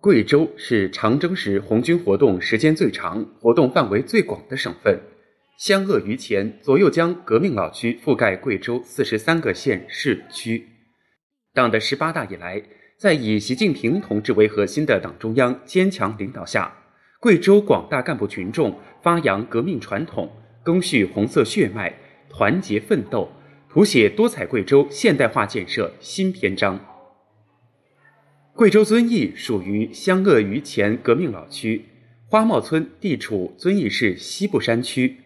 贵州是长征时红军活动时间最长、活动范围最广的省份。湘鄂渝黔左右江革命老区覆盖贵州四十三个县市区。党的十八大以来，在以习近平同志为核心的党中央坚强领导下，贵州广大干部群众发扬革命传统，赓续红色血脉，团结奋斗，谱写多彩贵州现代化建设新篇章。贵州遵义属于湘鄂渝黔革命老区，花茂村地处遵义市西部山区。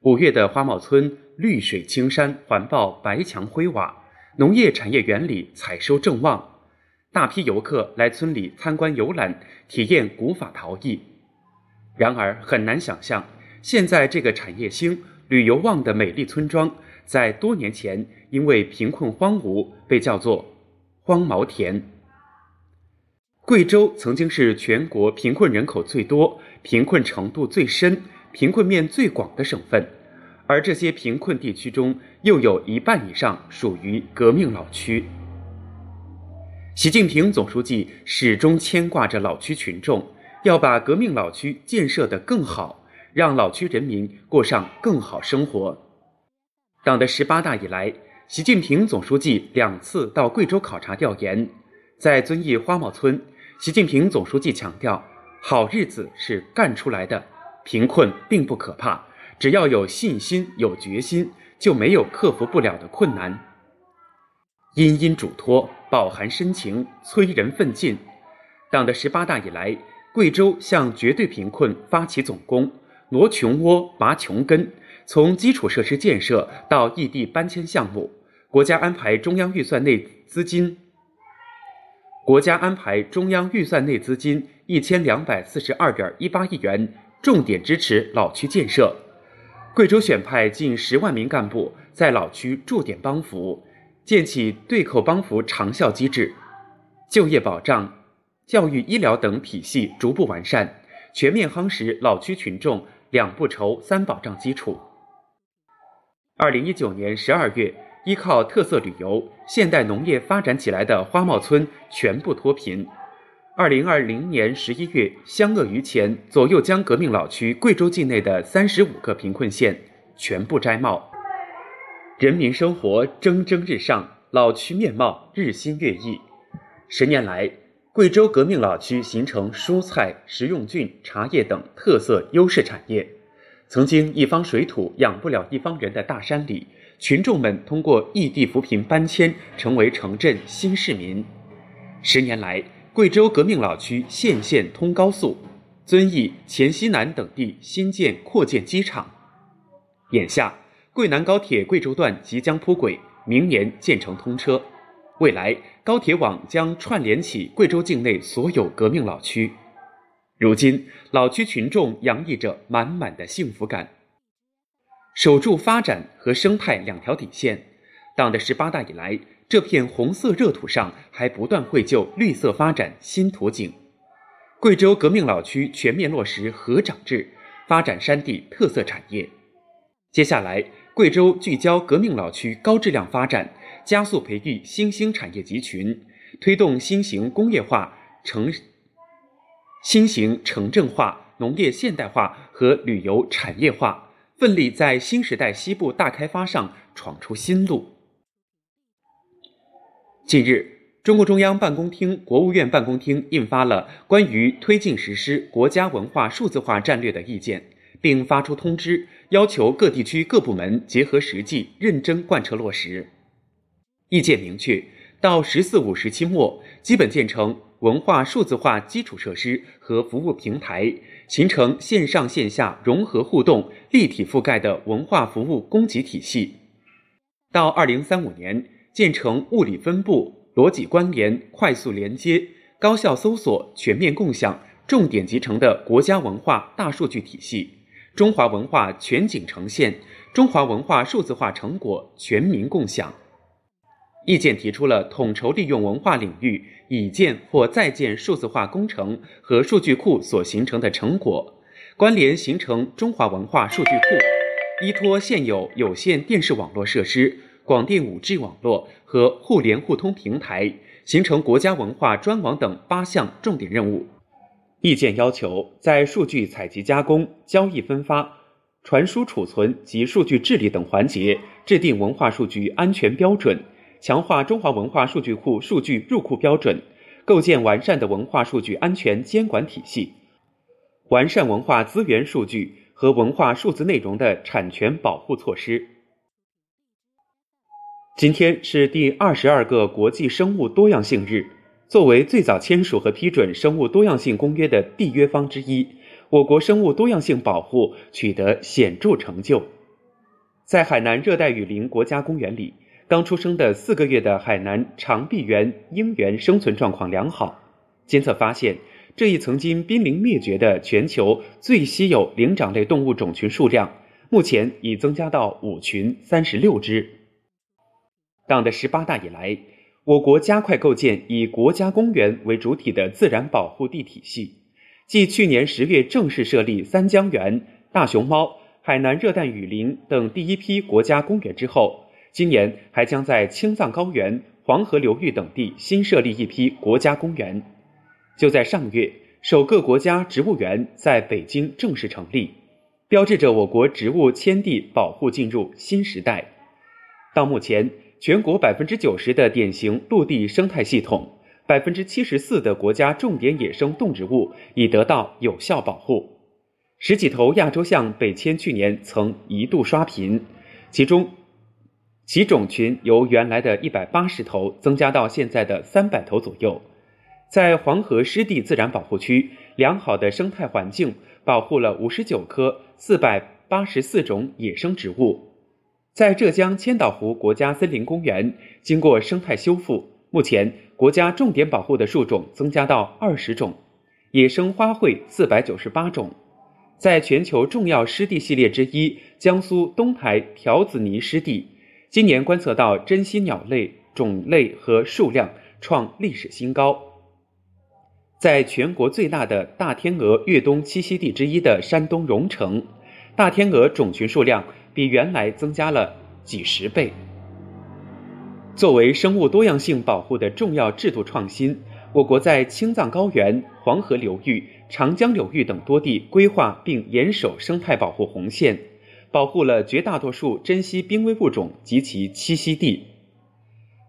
五月的花茂村，绿水青山，环抱白墙灰瓦，农业产业园里采收正旺，大批游客来村里参观游览，体验古法陶艺。然而，很难想象，现在这个产业兴、旅游旺的美丽村庄，在多年前因为贫困荒芜，被叫做“荒茅田”。贵州曾经是全国贫困人口最多、贫困程度最深。贫困面最广的省份，而这些贫困地区中，又有一半以上属于革命老区。习近平总书记始终牵挂着老区群众，要把革命老区建设得更好，让老区人民过上更好生活。党的十八大以来，习近平总书记两次到贵州考察调研，在遵义花茂村，习近平总书记强调：“好日子是干出来的。”贫困并不可怕，只要有信心、有决心，就没有克服不了的困难。殷殷嘱托，饱含深情，催人奋进。党的十八大以来，贵州向绝对贫困发起总攻，挪穷窝、拔穷根，从基础设施建设到异地搬迁项目，国家安排中央预算内资金，国家安排中央预算内资金一千两百四十二点一八亿元。重点支持老区建设，贵州选派近十万名干部在老区驻点帮扶，建起对口帮扶长效机制，就业保障、教育医疗等体系逐步完善，全面夯实老区群众两不愁三保障基础。二零一九年十二月，依靠特色旅游、现代农业发展起来的花茂村全部脱贫。二零二零年十一月，湘鄂渝黔左右江革命老区贵州境内的三十五个贫困县全部摘帽，人民生活蒸蒸日上，老区面貌日新月异。十年来，贵州革命老区形成蔬菜、食用菌、茶叶等特色优势产业。曾经一方水土养不了一方人的大山里，群众们通过异地扶贫搬迁，成为城镇新市民。十年来，贵州革命老区县县通高速，遵义、黔西南等地新建扩建机场。眼下，贵南高铁贵州段即将铺轨，明年建成通车。未来，高铁网将串联起贵州境内所有革命老区。如今，老区群众洋溢着满满的幸福感。守住发展和生态两条底线，党的十八大以来。这片红色热土上还不断绘就绿色发展新图景。贵州革命老区全面落实合长制，发展山地特色产业。接下来，贵州聚焦革命老区高质量发展，加速培育新兴产业集群，推动新型工业化、城新型城镇化、农业现代化和旅游产业化，奋力在新时代西部大开发上闯出新路。近日，中共中央办公厅、国务院办公厅印发了关于推进实施国家文化数字化战略的意见，并发出通知，要求各地区各部门结合实际，认真贯彻落实。意见明确，到“十四五”时期末，基本建成文化数字化基础设施和服务平台，形成线上线下融合互动、立体覆盖的文化服务供给体系。到二零三五年。建成物理分布、逻辑关联、快速连接、高效搜索、全面共享、重点集成的国家文化大数据体系，中华文化全景呈现，中华文化数字化成果全民共享。意见提出了统筹利用文化领域已建或在建数字化工程和数据库所形成的成果，关联形成中华文化数据库，依托现有有线电视网络设施。广电五 G 网络和互联互通平台，形成国家文化专网等八项重点任务，意见要求在数据采集、加工、交易、分发、传输、储存及数据治理等环节制定文化数据安全标准，强化中华文化数据库数据入库标准，构建完善的文化数据安全监管体系，完善文化资源数据和文化数字内容的产权保护措施。今天是第二十二个国际生物多样性日。作为最早签署和批准《生物多样性公约》的缔约方之一，我国生物多样性保护取得显著成就。在海南热带雨林国家公园里，刚出生的四个月的海南长臂猿婴猿生存状况良好。监测发现，这一曾经濒临灭绝的全球最稀有灵长类动物种群数量，目前已增加到五群三十六只。党的十八大以来。我国加快构建以国家公园为主体的自然保护地体系，继去年十月正式设立三江源、大熊猫、海南热带雨林等第一批国家公园之后，今年还将在青藏高原、黄河流域等地新设立一批国家公园。就在上月，首个国家植物园在北京正式成立，标志着我国植物迁地保护进入新时代。到目前。全国百分之九十的典型陆地生态系统，百分之七十四的国家重点野生动植物已得到有效保护。十几头亚洲象北迁去年曾一度刷屏，其中其种群由原来的一百八十头增加到现在的三百头左右。在黄河湿地自然保护区，良好的生态环境保护了五十九棵四百八十四种野生植物。在浙江千岛湖国家森林公园，经过生态修复，目前国家重点保护的树种增加到二十种，野生花卉四百九十八种。在全球重要湿地系列之一江苏东台条子泥湿地，今年观测到珍稀鸟类种类和数量创历史新高。在全国最大的大天鹅越冬栖息地之一的山东荣成，大天鹅种群数量。比原来增加了几十倍。作为生物多样性保护的重要制度创新，我国在青藏高原、黄河流域、长江流域等多地规划并严守生态保护红线，保护了绝大多数珍稀濒危物种及其栖息地。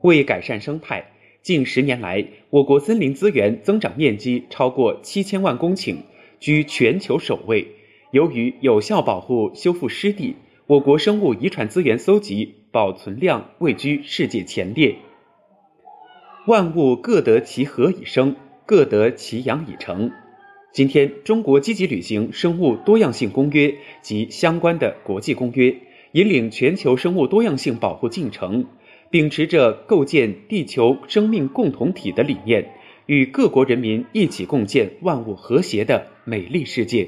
为改善生态，近十年来，我国森林资源增长面积超过七千万公顷，居全球首位。由于有效保护修复湿地。我国生物遗传资源搜集保存量位居世界前列。万物各得其和以生，各得其养以成。今天，中国积极履行《生物多样性公约》及相关的国际公约，引领全球生物多样性保护进程，秉持着构建地球生命共同体的理念，与各国人民一起共建万物和谐的美丽世界。